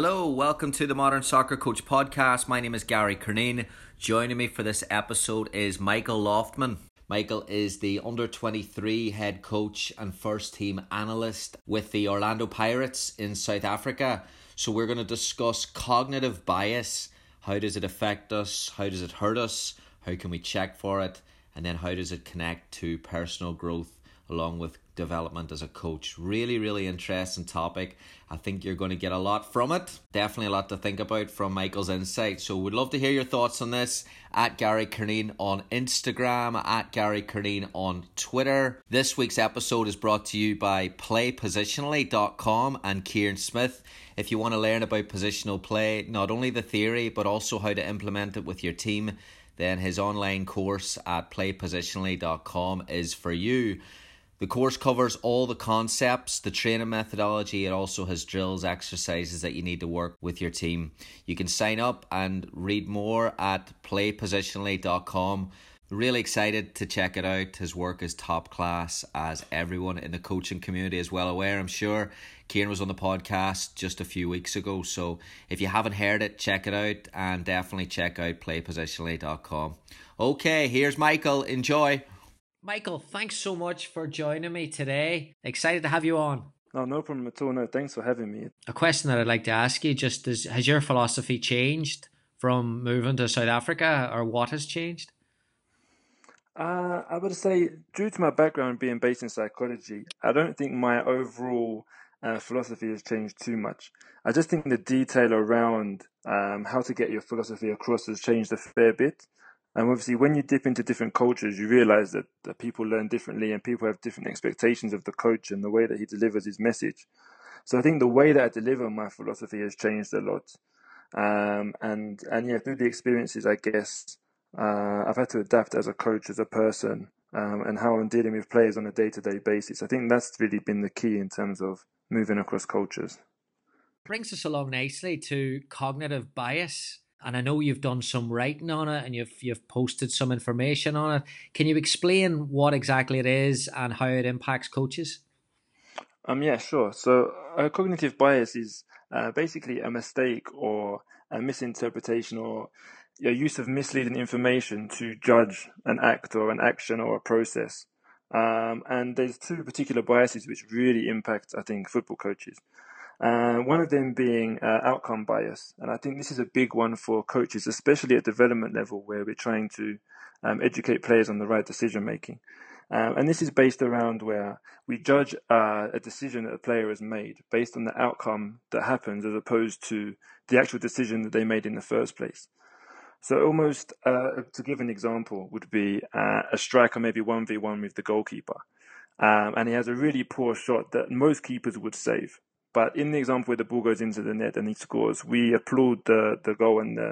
Hello, welcome to the Modern Soccer Coach podcast. My name is Gary Curneen. Joining me for this episode is Michael Loftman. Michael is the under 23 head coach and first team analyst with the Orlando Pirates in South Africa. So, we're going to discuss cognitive bias. How does it affect us? How does it hurt us? How can we check for it? And then, how does it connect to personal growth along with development as a coach. Really, really interesting topic. I think you're going to get a lot from it. Definitely a lot to think about from Michael's insight. So, we'd love to hear your thoughts on this at Gary Curneen on Instagram, at Gary Curneen on Twitter. This week's episode is brought to you by PlayPositionally.com and Kieran Smith. If you want to learn about positional play, not only the theory but also how to implement it with your team, then his online course at PlayPositionally.com is for you. The course covers all the concepts, the training methodology. It also has drills, exercises that you need to work with your team. You can sign up and read more at playpositionally.com. Really excited to check it out. His work is top class, as everyone in the coaching community is well aware, I'm sure. Kieran was on the podcast just a few weeks ago, so if you haven't heard it, check it out and definitely check out playpositionally.com. Okay, here's Michael. Enjoy. Michael, thanks so much for joining me today. Excited to have you on. No, no problem at all. No, thanks for having me. A question that I'd like to ask you just is has your philosophy changed from moving to South Africa or what has changed? Uh, I would say, due to my background being based in psychology, I don't think my overall uh, philosophy has changed too much. I just think the detail around um, how to get your philosophy across has changed a fair bit. And obviously, when you dip into different cultures, you realize that, that people learn differently and people have different expectations of the coach and the way that he delivers his message. So I think the way that I deliver my philosophy has changed a lot. Um, and, and yeah, through the experiences, I guess, uh, I've had to adapt as a coach, as a person, um, and how I'm dealing with players on a day to day basis. I think that's really been the key in terms of moving across cultures. Brings us along nicely to cognitive bias. And I know you've done some writing on it and you've you've posted some information on it. Can you explain what exactly it is and how it impacts coaches? Um, yeah, sure. So, uh, cognitive bias is uh, basically a mistake or a misinterpretation or a use of misleading information to judge an act or an action or a process. Um, and there's two particular biases which really impact, I think, football coaches. Uh, one of them being uh, outcome bias. And I think this is a big one for coaches, especially at development level where we're trying to um, educate players on the right decision making. Um, and this is based around where we judge uh, a decision that a player has made based on the outcome that happens as opposed to the actual decision that they made in the first place. So almost uh, to give an example would be uh, a striker maybe 1v1 with the goalkeeper. Um, and he has a really poor shot that most keepers would save. But in the example where the ball goes into the net and he scores, we applaud the, the goal and the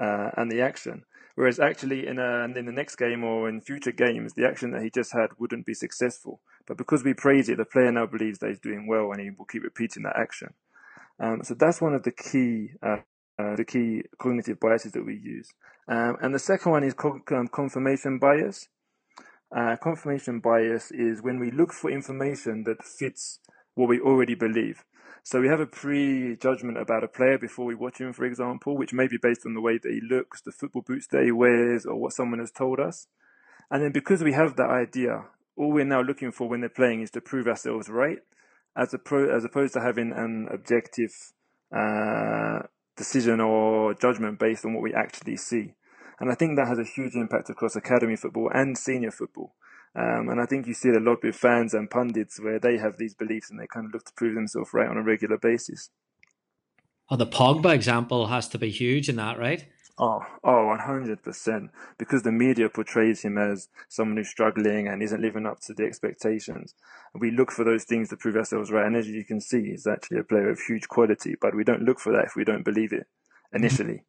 uh, and the action. Whereas actually in a, in the next game or in future games, the action that he just had wouldn't be successful. But because we praise it, the player now believes that he's doing well and he will keep repeating that action. Um, so that's one of the key uh, uh, the key cognitive biases that we use. Um, and the second one is co- um, confirmation bias. Uh, confirmation bias is when we look for information that fits what we already believe. So we have a pre-judgment about a player before we watch him, for example, which may be based on the way that he looks, the football boots that he wears, or what someone has told us. And then because we have that idea, all we're now looking for when they're playing is to prove ourselves right, as, pro- as opposed to having an objective uh, decision or judgment based on what we actually see. And I think that has a huge impact across academy football and senior football. Um, and I think you see it a lot with fans and pundits where they have these beliefs and they kind of look to prove themselves right on a regular basis. Oh, the Pogba example has to be huge in that, right? Oh, oh, 100%. Because the media portrays him as someone who's struggling and isn't living up to the expectations. We look for those things to prove ourselves right. And as you can see, he's actually a player of huge quality, but we don't look for that if we don't believe it initially.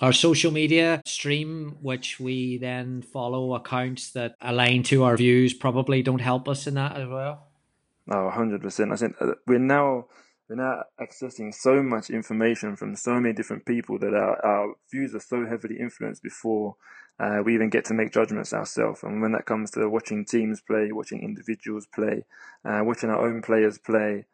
Our social media stream, which we then follow accounts that align to our views, probably don't help us in that as well. Oh, 100%. I think uh, we're now we're now accessing so much information from so many different people that our, our views are so heavily influenced before uh, we even get to make judgments ourselves. And when that comes to watching teams play, watching individuals play, uh, watching our own players play,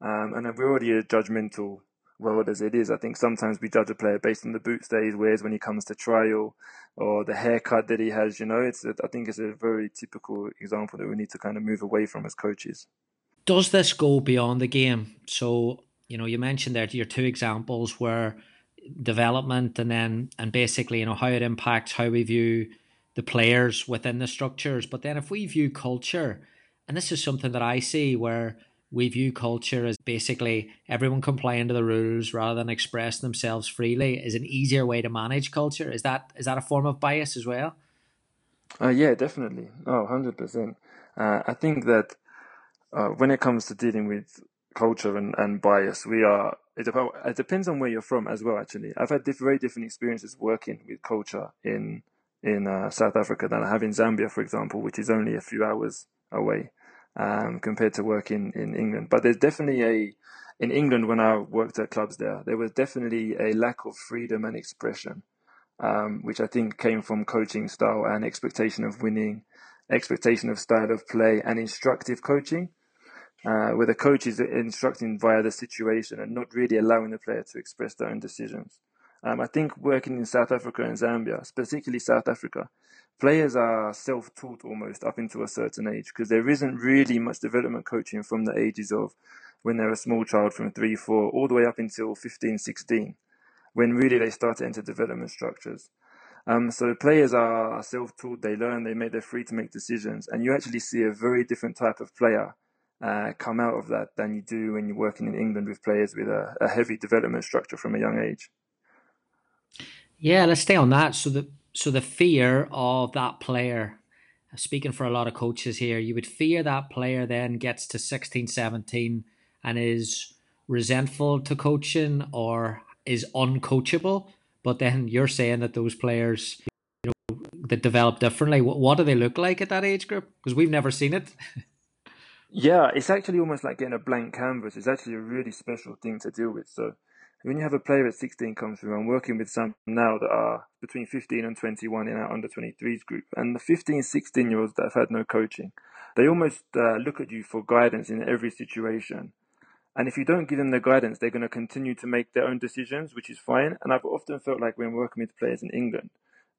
um, and we're already a judgmental world as it is. I think sometimes we judge a player based on the boots that he wears when he comes to trial or the haircut that he has. You know, it's a, I think it's a very typical example that we need to kind of move away from as coaches does this go beyond the game? So, you know, you mentioned there your two examples were development and then and basically, you know, how it impacts how we view the players within the structures. But then if we view culture, and this is something that I see where we view culture as basically everyone complying to the rules rather than express themselves freely is an easier way to manage culture. Is that is that a form of bias as well? Uh, yeah, definitely. Oh, 100%. Uh, I think that uh, when it comes to dealing with culture and, and bias, we are it, dep- it depends on where you're from as well. Actually, I've had diff- very different experiences working with culture in in uh, South Africa than I have in Zambia, for example, which is only a few hours away um, compared to working in England. But there's definitely a in England when I worked at clubs there, there was definitely a lack of freedom and expression, um, which I think came from coaching style and expectation of winning, expectation of style of play, and instructive coaching uh, where the coach is instructing via the situation and not really allowing the player to express their own decisions. Um, I think working in South Africa and Zambia, particularly South Africa, players are self-taught almost up into a certain age because there isn't really much development coaching from the ages of when they're a small child from 3, 4, all the way up until 15, 16, when really they start to enter development structures. Um, so players are self-taught, they learn, they make, they're free to make decisions, and you actually see a very different type of player uh, come out of that than you do when you're working in England with players with a, a, heavy development structure from a young age. Yeah, let's stay on that. So the so the fear of that player, speaking for a lot of coaches here, you would fear that player then gets to 16, 17 and is resentful to coaching or is uncoachable. But then you're saying that those players you know, that develop differently, what, what do they look like at that age group? Because we've never seen it. Yeah, it's actually almost like getting a blank canvas. It's actually a really special thing to deal with. So when you have a player at 16 come through, I'm working with some now that are between 15 and 21 in our under 23s group. And the 15, 16 year olds that have had no coaching, they almost uh, look at you for guidance in every situation. And if you don't give them the guidance, they're going to continue to make their own decisions, which is fine. And I've often felt like when working with players in England,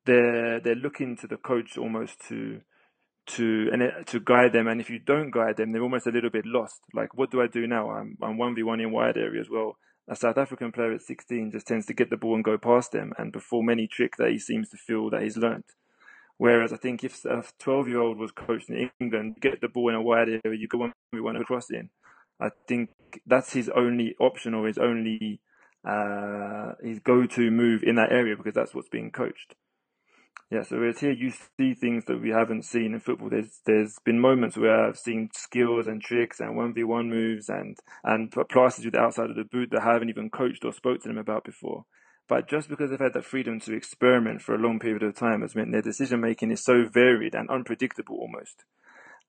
they're they're looking to the coach almost to to and it, to guide them. And if you don't guide them, they're almost a little bit lost. Like, what do I do now? I'm I'm one v one in wide areas. Well, a South African player at 16 just tends to get the ball and go past them and perform any trick that he seems to feel that he's learnt. Whereas I think if a 12 year old was coached in England, get the ball in a wide area, you go one v one across in. I think that's his only option or his only uh, his go to move in that area because that's what's being coached. Yeah, so it's here you see things that we haven't seen in football. There's there's been moments where I've seen skills and tricks and one v one moves and and passes with the outside of the boot that I haven't even coached or spoke to them about before. But just because they've had that freedom to experiment for a long period of time has meant their decision making is so varied and unpredictable almost.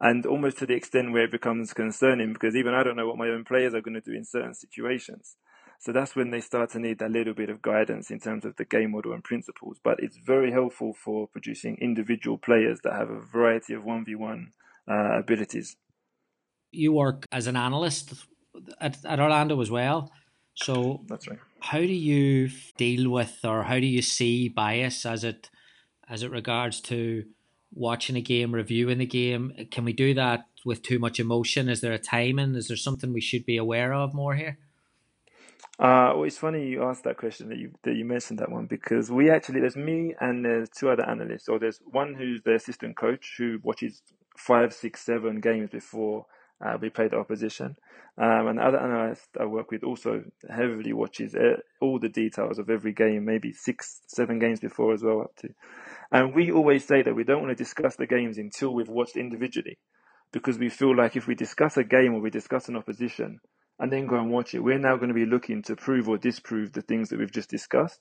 And almost to the extent where it becomes concerning because even I don't know what my own players are going to do in certain situations. So that's when they start to need a little bit of guidance in terms of the game model and principles. But it's very helpful for producing individual players that have a variety of 1v1 uh, abilities. You work as an analyst at, at Orlando as well. So that's right. How do you deal with or how do you see bias as it as it regards to watching a game, reviewing the game? Can we do that with too much emotion? Is there a timing? Is there something we should be aware of more here? Uh, well, it's funny you asked that question that you that you mentioned that one because we actually there's me and there's two other analysts. So there's one who's the assistant coach who watches five, six, seven games before uh, we play the opposition. Um, and the other analyst I work with also heavily watches uh, all the details of every game, maybe six, seven games before as well, up to. And we always say that we don't want to discuss the games until we've watched individually, because we feel like if we discuss a game or we discuss an opposition and then go and watch it, we're now going to be looking to prove or disprove the things that we've just discussed,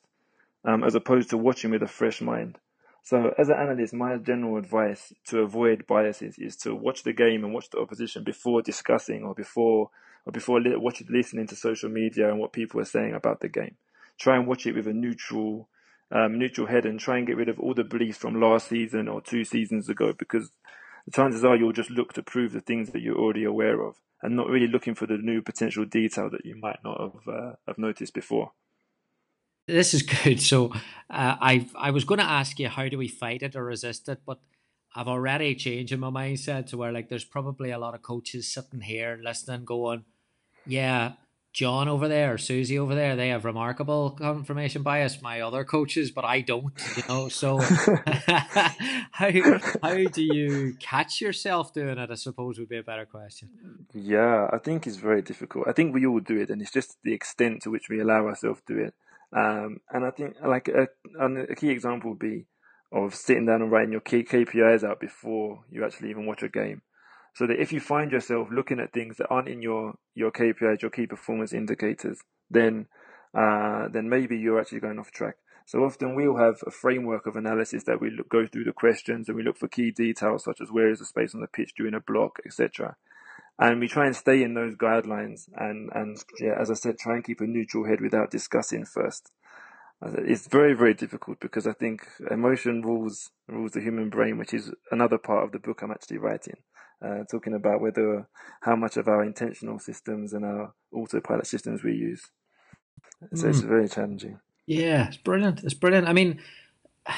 um, as opposed to watching with a fresh mind. So, as an analyst, my general advice to avoid biases is to watch the game and watch the opposition before discussing or before or before li- watch, listening to social media and what people are saying about the game. Try and watch it with a neutral, um, neutral head and try and get rid of all the beliefs from last season or two seasons ago because the chances are you'll just look to prove the things that you're already aware of and not really looking for the new potential detail that you might not have, uh, have noticed before. This is good. So, uh, I I was going to ask you how do we fight it or resist it, but I've already changed in my mindset to where like there's probably a lot of coaches sitting here listening, going, "Yeah, John over there, Susie over there, they have remarkable confirmation bias. My other coaches, but I don't. You know, so how how do you catch yourself doing it? I suppose would be a better question. Yeah, I think it's very difficult. I think we all do it, and it's just the extent to which we allow ourselves to do it. Um, and I think like a, a key example would be of sitting down and writing your key KPIs out before you actually even watch a game. So that if you find yourself looking at things that aren't in your, your KPIs, your key performance indicators, then uh, then maybe you're actually going off track. So often we'll have a framework of analysis that we look, go through the questions and we look for key details such as where is the space on the pitch during a block, etc. And we try and stay in those guidelines and, and yeah, as I said, try and keep a neutral head without discussing first. It's very, very difficult because I think emotion rules rules the human brain, which is another part of the book I'm actually writing, uh, talking about whether how much of our intentional systems and our autopilot systems we use. So mm. it's hmm. very challenging. Yeah, it's brilliant. It's brilliant. I mean,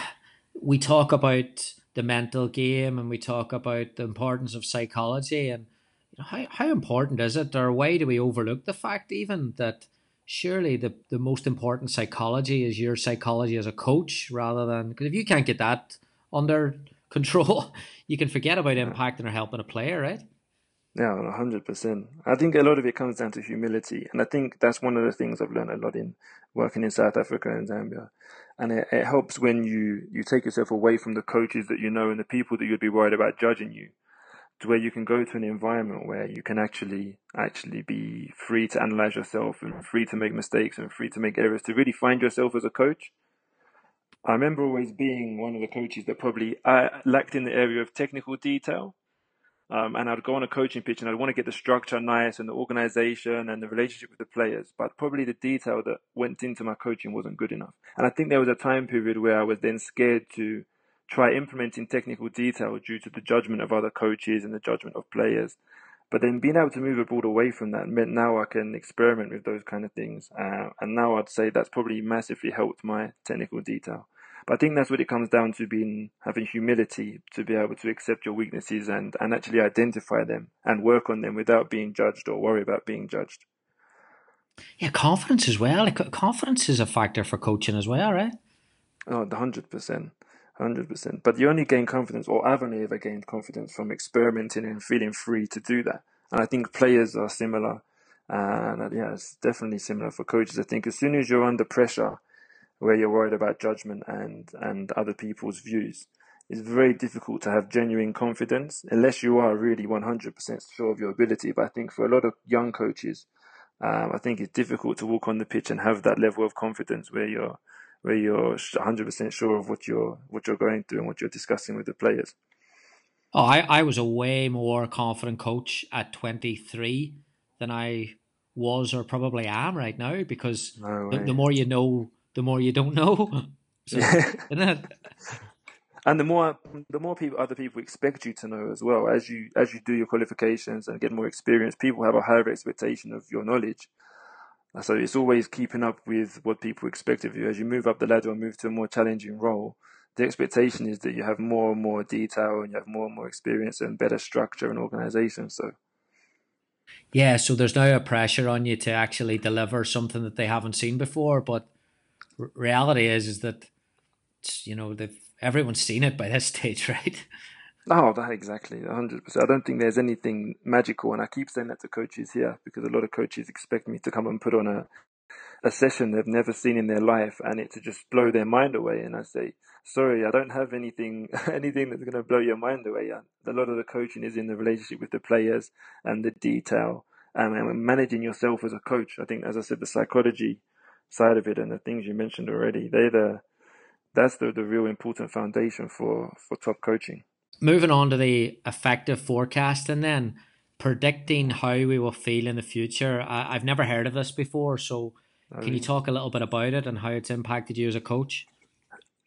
we talk about the mental game and we talk about the importance of psychology and you know, how how important is it, or why do we overlook the fact even that surely the, the most important psychology is your psychology as a coach rather than because if you can't get that under control, you can forget about impacting or helping a player, right? Yeah, hundred percent. I think a lot of it comes down to humility, and I think that's one of the things I've learned a lot in working in South Africa and Zambia. And it, it helps when you you take yourself away from the coaches that you know and the people that you'd be worried about judging you, to where you can go to an environment where you can actually actually be free to analyze yourself and free to make mistakes and free to make errors to really find yourself as a coach. I remember always being one of the coaches that probably uh, lacked in the area of technical detail. Um, and I'd go on a coaching pitch and I'd want to get the structure nice and the organization and the relationship with the players, but probably the detail that went into my coaching wasn't good enough. And I think there was a time period where I was then scared to try implementing technical detail due to the judgment of other coaches and the judgment of players. But then being able to move abroad away from that meant now I can experiment with those kind of things. Uh, and now I'd say that's probably massively helped my technical detail. But I think that's what it comes down to being having humility to be able to accept your weaknesses and, and actually identify them and work on them without being judged or worry about being judged. Yeah, confidence as well. Confidence is a factor for coaching as well, right? Oh, the hundred percent. Hundred percent. But you only gain confidence, or I've only ever gained confidence from experimenting and feeling free to do that. And I think players are similar. And uh, yeah, it's definitely similar for coaches. I think as soon as you're under pressure, where you're worried about judgment and and other people's views, it's very difficult to have genuine confidence unless you are really 100% sure of your ability. But I think for a lot of young coaches, um, I think it's difficult to walk on the pitch and have that level of confidence where you're where you're 100% sure of what you're what you're going through and what you're discussing with the players. Oh, I, I was a way more confident coach at 23 than I was or probably am right now because no the, the, more you know, the more you don't know. So, and the more the more people other people expect you to know as well as you as you do your qualifications and get more experience people have a higher expectation of your knowledge so it's always keeping up with what people expect of you. As you move up the ladder and move to a more challenging role, the expectation is that you have more and more detail and you have more and more experience and better structure and organization. So, yeah, so there's now a pressure on you to actually deliver something that they haven't seen before. But reality is, is that you know everyone's seen it by this stage, right? Oh, that exactly, hundred percent. I don't think there's anything magical, and I keep saying that to coaches here because a lot of coaches expect me to come and put on a a session they've never seen in their life and it to just blow their mind away. And I say, sorry, I don't have anything anything that's going to blow your mind away. A lot of the coaching is in the relationship with the players and the detail and managing yourself as a coach. I think, as I said, the psychology side of it and the things you mentioned already, they're the that's the, the real important foundation for, for top coaching. Moving on to the effective forecasting and then, predicting how we will feel in the future. I, have never heard of this before, so can you talk a little bit about it and how it's impacted you as a coach?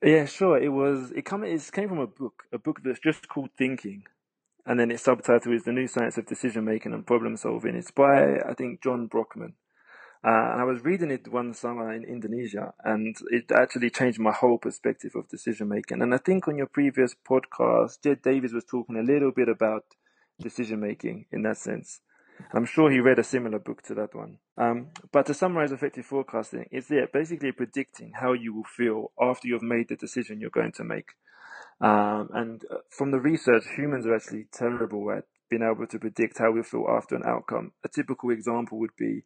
Yeah, sure. It was it come it came from a book, a book that's just called Thinking, and then its subtitle is The New Science of Decision Making and Problem Solving. It's by I think John Brockman, uh, and I was reading it one summer in Indonesia, and it actually changed my whole perspective of decision making. And I think on your previous podcast, Jed Davies was talking a little bit about decision making in that sense. I'm sure he read a similar book to that one. Um, but to summarize effective forecasting, it's basically predicting how you will feel after you've made the decision you're going to make. Um, and uh, from the research, humans are actually terrible at being able to predict how we feel after an outcome. A typical example would be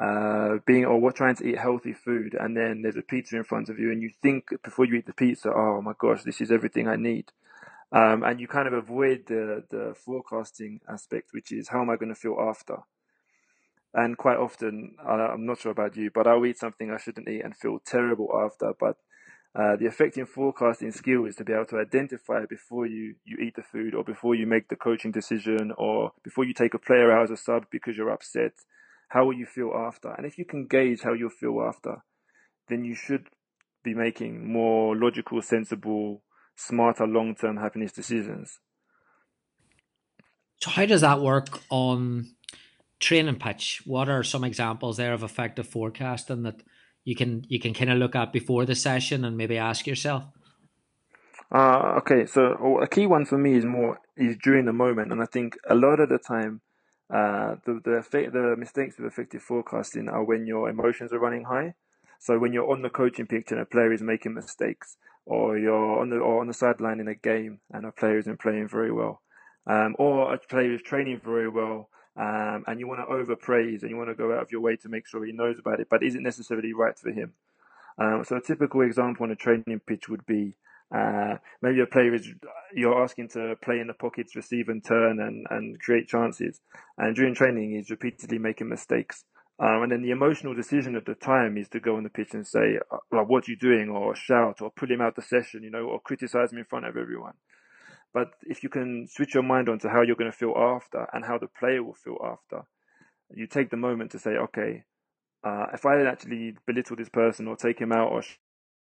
uh, being or what trying to eat healthy food, and then there's a pizza in front of you, and you think before you eat the pizza, oh my gosh, this is everything I need. Um, and you kind of avoid the, the forecasting aspect, which is how am I going to feel after? And quite often, I'm not sure about you, but I'll eat something I shouldn't eat and feel terrible after. But uh, the effective forecasting skill is to be able to identify before you, you eat the food or before you make the coaching decision or before you take a player out as a sub because you're upset. How will you feel after? And if you can gauge how you'll feel after, then you should be making more logical, sensible smarter long term happiness decisions. So, how does that work on training pitch? What are some examples there of effective forecasting that you can you can kind of look at before the session and maybe ask yourself? Uh, okay, so oh, a key one for me is more is during the moment, and I think a lot of the time, uh, the the the mistakes with effective forecasting are when your emotions are running high. So when you're on the coaching pitch and a player is making mistakes, or you're on the or on the sideline in a game and a player isn't playing very well, um, or a player is training very well. Um, and you want to overpraise and you want to go out of your way to make sure he knows about it, but isn't necessarily right for him. Um, so a typical example on a training pitch would be uh, maybe a player is you're asking to play in the pockets, receive and turn, and, and create chances. And during training, he's repeatedly making mistakes. Um, and then the emotional decision at the time is to go on the pitch and say, uh, like, what are you doing? Or shout or pull him out the session, you know, or criticize him in front of everyone. But if you can switch your mind on to how you're going to feel after and how the player will feel after, you take the moment to say, okay, uh, if I actually belittle this person or take him out or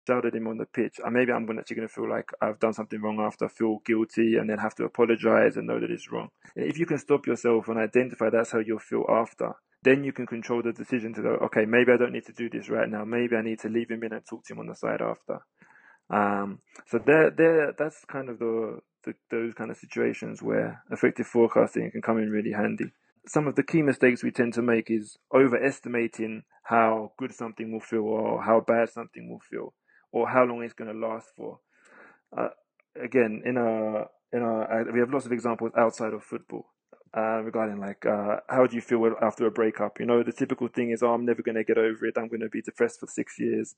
shout at him on the pitch, uh, maybe I'm actually going to feel like I've done something wrong after, feel guilty, and then have to apologize and know that it's wrong. And if you can stop yourself and identify that's how you'll feel after, then you can control the decision to go, okay, maybe I don't need to do this right now. Maybe I need to leave him in and talk to him on the side after. Um, so there, there, that's kind of the, the, those kind of situations where effective forecasting can come in really handy. Some of the key mistakes we tend to make is overestimating how good something will feel or how bad something will feel or how long it's going to last for. Uh, again, in a in a, we have lots of examples outside of football uh, regarding like uh, how do you feel after a breakup? You know, the typical thing is, oh, I'm never going to get over it. I'm going to be depressed for six years,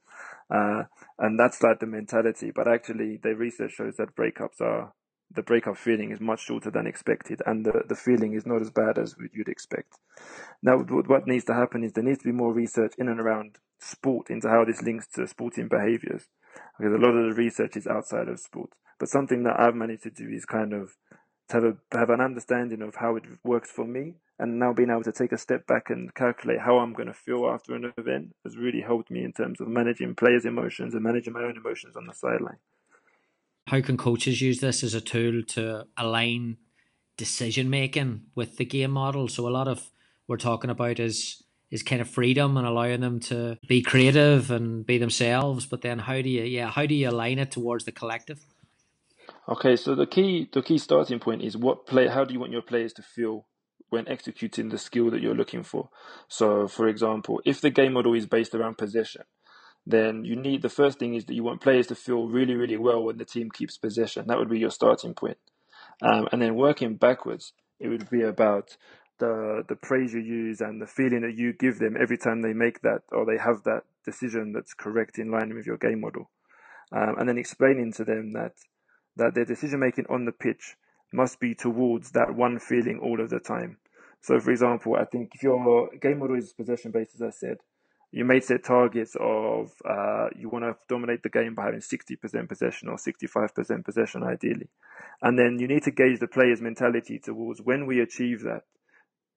uh, and that's like the mentality. But actually, the research shows that breakups are the breakup feeling is much shorter than expected, and the, the feeling is not as bad as you'd expect. Now, what needs to happen is there needs to be more research in and around sport into how this links to sporting behaviors, because a lot of the research is outside of sport. But something that I've managed to do is kind of to have a have an understanding of how it works for me, and now being able to take a step back and calculate how I'm going to feel after an event has really helped me in terms of managing players' emotions and managing my own emotions on the sideline. How can coaches use this as a tool to align decision making with the game model? So a lot of we're talking about is is kind of freedom and allowing them to be creative and be themselves. But then how do you yeah how do you align it towards the collective? Okay, so the key the key starting point is what play how do you want your players to feel when executing the skill that you're looking for. So for example, if the game model is based around possession, then you need the first thing is that you want players to feel really, really well when the team keeps possession. That would be your starting point. Um, and then working backwards, it would be about the the praise you use and the feeling that you give them every time they make that or they have that decision that's correct in line with your game model. Um, and then explaining to them that that their decision making on the pitch must be towards that one feeling all of the time. So, for example, I think if your game model is possession based, as I said, you may set targets of uh, you want to dominate the game by having 60% possession or 65% possession, ideally. And then you need to gauge the player's mentality towards when we achieve that.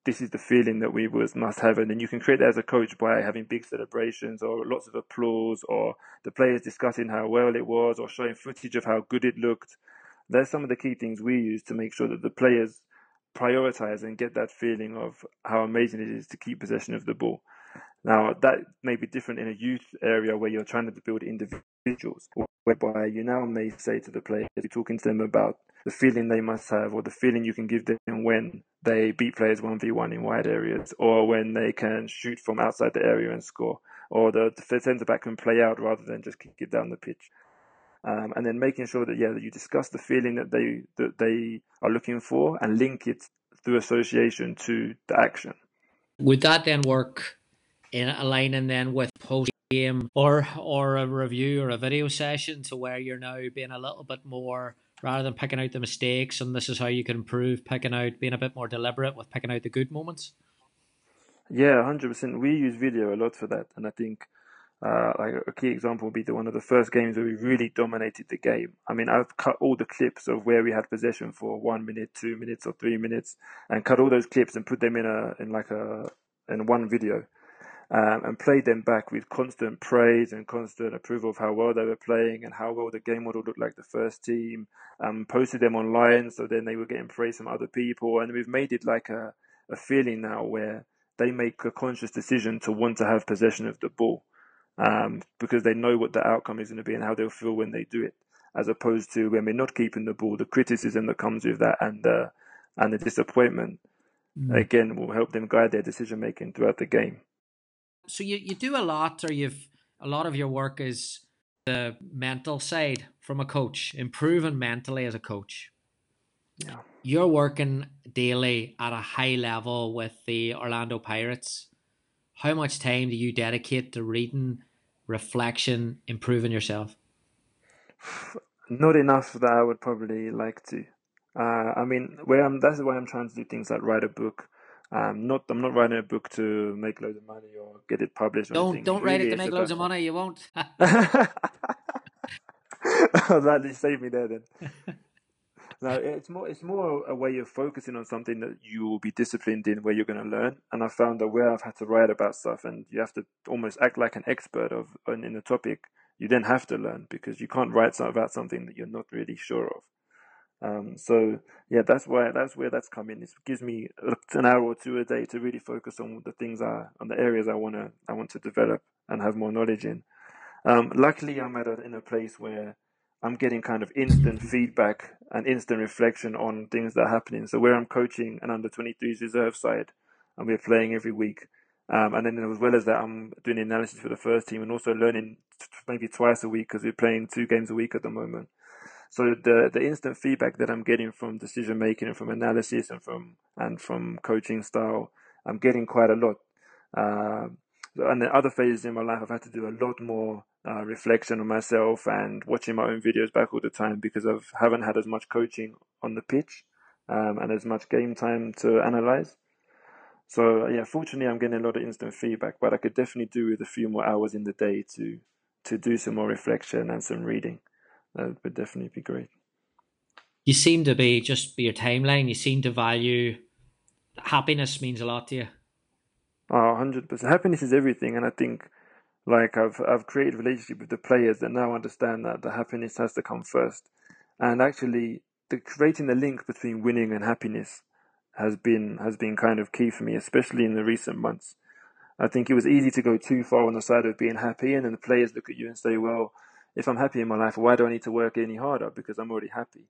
This is the feeling that we was, must have, and then you can create that as a coach by having big celebrations or lots of applause, or the players discussing how well it was, or showing footage of how good it looked. There's some of the key things we use to make sure that the players prioritize and get that feeling of how amazing it is to keep possession of the ball. Now, that may be different in a youth area where you're trying to build individuals, whereby you now may say to the players, you're talking to them about the feeling they must have or the feeling you can give them when they beat players 1v1 in wide areas or when they can shoot from outside the area and score or the, the centre back can play out rather than just kick it down the pitch. Um, and then making sure that yeah that you discuss the feeling that they that they are looking for and link it through association to the action. Would that then work in aligning then with post game or or a review or a video session to where you're now being a little bit more rather than picking out the mistakes and this is how you can improve picking out being a bit more deliberate with picking out the good moments? Yeah 100% we use video a lot for that and i think uh, like a key example would be the one of the first games where we really dominated the game. I mean, I've cut all the clips of where we had possession for one minute, two minutes, or three minutes, and cut all those clips and put them in a in like a in one video um, and played them back with constant praise and constant approval of how well they were playing and how well the game model looked like the first team. Um, posted them online so then they were getting praise from other people, and we've made it like a, a feeling now where they make a conscious decision to want to have possession of the ball um, because they know what the outcome is going to be and how they'll feel when they do it, as opposed to when we're not keeping the ball, the criticism that comes with that and the and the disappointment. Mm. Again, will help them guide their decision making throughout the game so you, you do a lot or you've a lot of your work is the mental side from a coach improving mentally as a coach. Yeah. You're working daily at a high level with the orlando pirates. How much time do you dedicate to reading reflection improving yourself? Not enough that i would probably like to. Uh, i mean where i'm that's why i'm trying to do things like write a book um, not I'm not writing a book to make loads of money or get it published. don't anything. don't write it to make loads of money. You won't. that saved me there then. no, it's more it's more a way of focusing on something that you will be disciplined in, where you're going to learn. And I found that where I've had to write about stuff, and you have to almost act like an expert of in the topic, you then have to learn because you can't write about something that you're not really sure of. Um, so yeah, that's why that's where that's coming. It gives me an hour or two a day to really focus on the things I on the areas I wanna I want to develop and have more knowledge in. Um, luckily, I'm at a, in a place where I'm getting kind of instant feedback and instant reflection on things that are happening. So where I'm coaching an under 23s reserve side, and we're playing every week. Um, and then as well as that, I'm doing analysis for the first team and also learning maybe twice a week because we're playing two games a week at the moment. So the the instant feedback that I'm getting from decision making and from analysis and from and from coaching style, I'm getting quite a lot. Uh, and the other phases in my life, I've had to do a lot more uh, reflection on myself and watching my own videos back all the time because I haven't had as much coaching on the pitch um, and as much game time to analyze. So yeah, fortunately, I'm getting a lot of instant feedback, but I could definitely do with a few more hours in the day to to do some more reflection and some reading that would definitely be great. You seem to be just your timeline. You seem to value happiness means a lot to you. Oh, 100%. Happiness is everything. And I think like I've, I've created relationship with the players that now understand that the happiness has to come first. And actually the creating the link between winning and happiness has been, has been kind of key for me, especially in the recent months. I think it was easy to go too far on the side of being happy and then the players look at you and say, well, if I'm happy in my life, why do I need to work any harder? Because I'm already happy.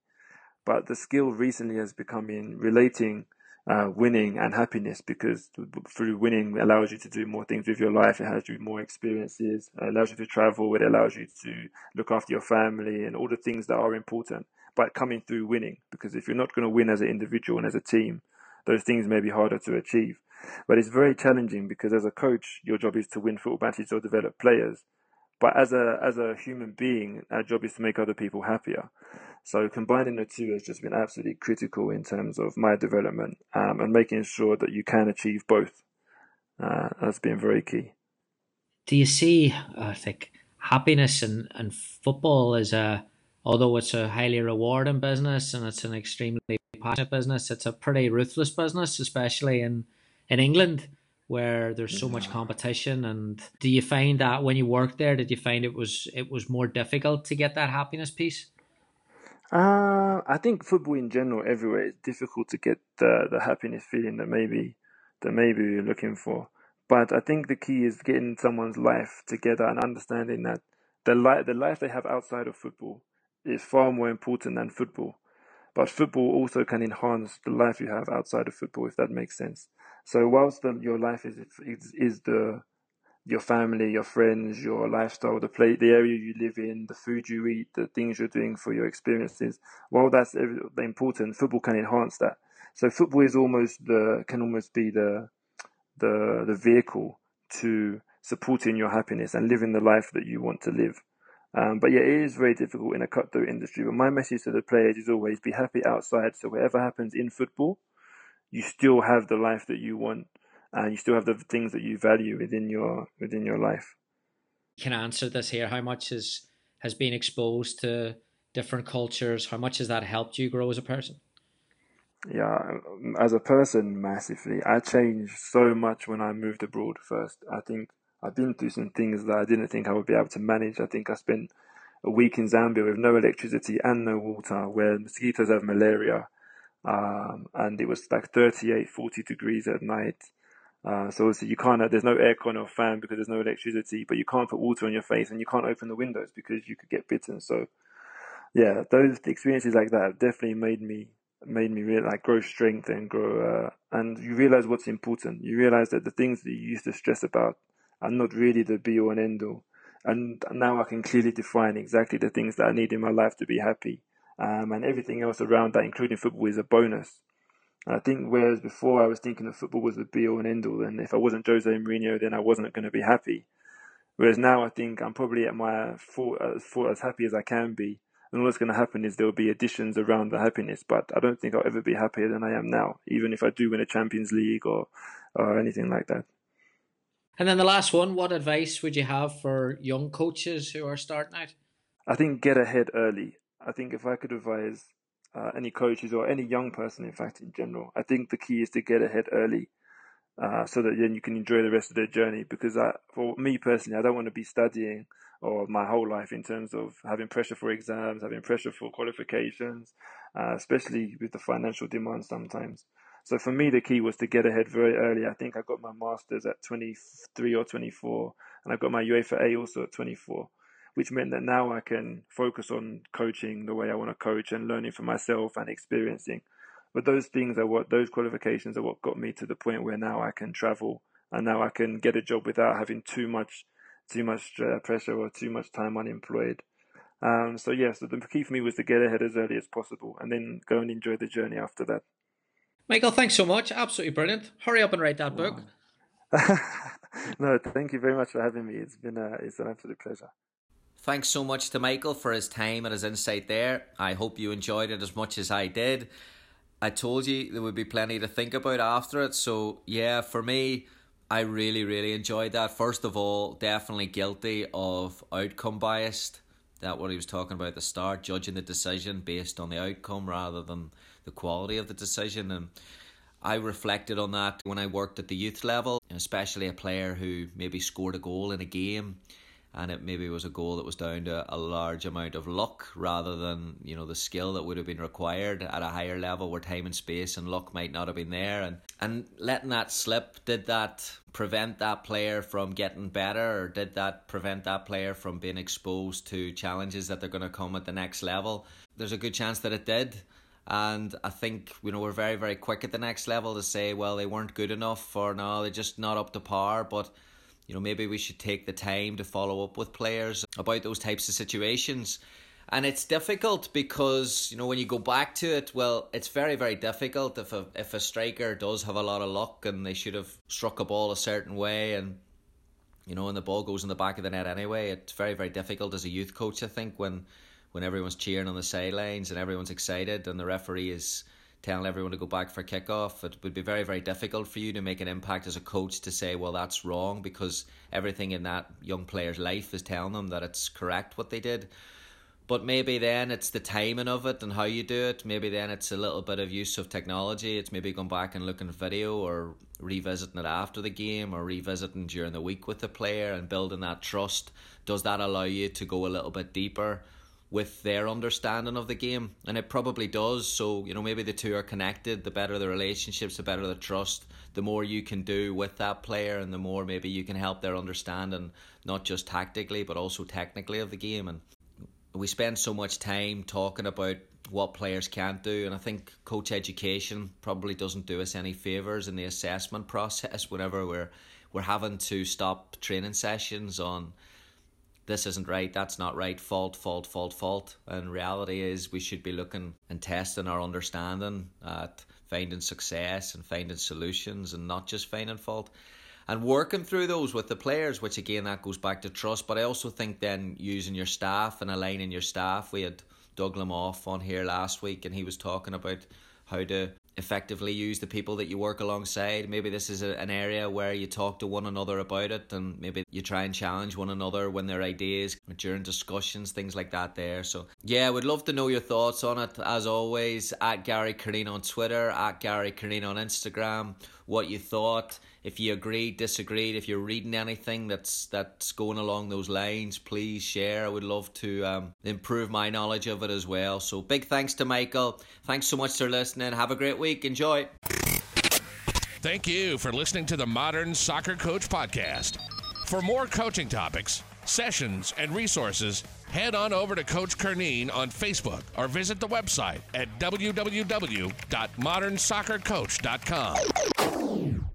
But the skill recently has become in relating uh, winning and happiness because through winning allows you to do more things with your life. It has you more experiences, it allows you to travel, it allows you to look after your family and all the things that are important. but coming through winning. Because if you're not going to win as an individual and as a team, those things may be harder to achieve. But it's very challenging because as a coach, your job is to win football matches or develop players. But as a as a human being, our job is to make other people happier. So combining the two has just been absolutely critical in terms of my development um, and making sure that you can achieve both. Uh, has been very key. Do you see, I think, happiness and, and football is a, although it's a highly rewarding business and it's an extremely passionate business, it's a pretty ruthless business, especially in, in England where there's so much competition and do you find that when you worked there did you find it was it was more difficult to get that happiness piece uh, I think football in general everywhere is difficult to get the the happiness feeling that maybe that maybe you're looking for. But I think the key is getting someone's life together and understanding that the life the life they have outside of football is far more important than football. But football also can enhance the life you have outside of football, if that makes sense. So whilst the, your life is, is is the your family, your friends, your lifestyle, the play, the area you live in, the food you eat, the things you're doing for your experiences. While that's important, football can enhance that. So football is almost the can almost be the the the vehicle to supporting your happiness and living the life that you want to live. Um, but yeah, it is very difficult in a cutthroat industry. But my message to the players is always be happy outside. So whatever happens in football, you still have the life that you want, and you still have the things that you value within your within your life. You can answer this here. How much has has been exposed to different cultures? How much has that helped you grow as a person? Yeah, as a person, massively. I changed so much when I moved abroad. First, I think I've been through some things that I didn't think I would be able to manage. I think I spent a week in Zambia with no electricity and no water, where mosquitoes have malaria, um, and it was like 38, 40 degrees at night. Uh, so obviously you can't, there's no aircon or fan because there's no electricity, but you can't put water on your face and you can't open the windows because you could get bitten. So yeah, those experiences like that have definitely made me made me really like grow strength and grow uh, and you realize what's important you realize that the things that you used to stress about are not really the be all and end all and now i can clearly define exactly the things that i need in my life to be happy um, and everything else around that including football is a bonus and i think whereas before i was thinking that football was the be all and end all and if i wasn't jose mourinho then i wasn't going to be happy whereas now i think i'm probably at my full, as full as happy as i can be and what's going to happen is there will be additions around the happiness. But I don't think I'll ever be happier than I am now, even if I do win a Champions League or or anything like that. And then the last one, what advice would you have for young coaches who are starting out? I think get ahead early. I think if I could advise uh, any coaches or any young person, in fact, in general, I think the key is to get ahead early. Uh, so that then you can enjoy the rest of their journey. Because I, for me personally, I don't want to be studying or my whole life in terms of having pressure for exams, having pressure for qualifications, uh, especially with the financial demands sometimes. So for me, the key was to get ahead very early. I think I got my master's at 23 or 24, and I got my UEFA A also at 24, which meant that now I can focus on coaching the way I want to coach and learning for myself and experiencing. But those things are what those qualifications are what got me to the point where now I can travel and now I can get a job without having too much too much uh, pressure or too much time unemployed. Um, so yeah, so the key for me was to get ahead as early as possible and then go and enjoy the journey after that. Michael, thanks so much. Absolutely brilliant. Hurry up and write that book. no, thank you very much for having me. It's been a, it's an absolute pleasure. Thanks so much to Michael for his time and his insight there. I hope you enjoyed it as much as I did. I told you there would be plenty to think about after it. So, yeah, for me, I really, really enjoyed that. First of all, definitely guilty of outcome biased. That what he was talking about at the start, judging the decision based on the outcome rather than the quality of the decision. And I reflected on that when I worked at the youth level, especially a player who maybe scored a goal in a game and it maybe was a goal that was down to a large amount of luck rather than you know the skill that would have been required at a higher level where time and space and luck might not have been there. And and letting that slip did that prevent that player from getting better or did that prevent that player from being exposed to challenges that they're going to come at the next level? There's a good chance that it did. And I think you know we're very very quick at the next level to say well they weren't good enough or no they're just not up to par. But you know, maybe we should take the time to follow up with players about those types of situations. and it's difficult because you know when you go back to it, well, it's very very difficult if a if a striker does have a lot of luck and they should have struck a ball a certain way and you know and the ball goes in the back of the net anyway. It's very very difficult as a youth coach, I think, when when everyone's cheering on the sidelines and everyone's excited and the referee is telling everyone to go back for kickoff. It would be very, very difficult for you to make an impact as a coach to say, well, that's wrong because everything in that young player's life is telling them that it's correct what they did. But maybe then it's the timing of it and how you do it. Maybe then it's a little bit of use of technology. It's maybe going back and looking at video or revisiting it after the game or revisiting during the week with the player and building that trust. Does that allow you to go a little bit deeper? With their understanding of the game and it probably does. So you know maybe the two are connected. The better the relationships the better the trust. The more you can do with that player and the more maybe you can help their understanding not just tactically but also technically of the game. And we spend so much time talking about what players can't do, and I think coach education probably doesn't do us any favors in the assessment process. Whenever we're we're having to stop training sessions on this isn't right, that's not right, fault, fault, fault, fault. And reality is we should be looking and testing our understanding at finding success and finding solutions and not just finding fault and working through those with the players, which again that goes back to trust. But I also think then using your staff and aligning your staff. We had Doug off on here last week, and he was talking about how to effectively use the people that you work alongside. Maybe this is a, an area where you talk to one another about it, and maybe you try and challenge one another when their ideas during discussions, things like that. There, so yeah, we'd love to know your thoughts on it. As always, at Gary Curneen on Twitter, at Gary Curneen on Instagram. What you thought if you agreed, disagreed, if you're reading anything that's that's going along those lines, please share. I would love to um, improve my knowledge of it as well. So big thanks to Michael. Thanks so much for listening. Have a great week. Enjoy. Thank you for listening to the Modern Soccer Coach Podcast. For more coaching topics, sessions, and resources, head on over to Coach Curneen on Facebook or visit the website at www.modernsoccercoach.com.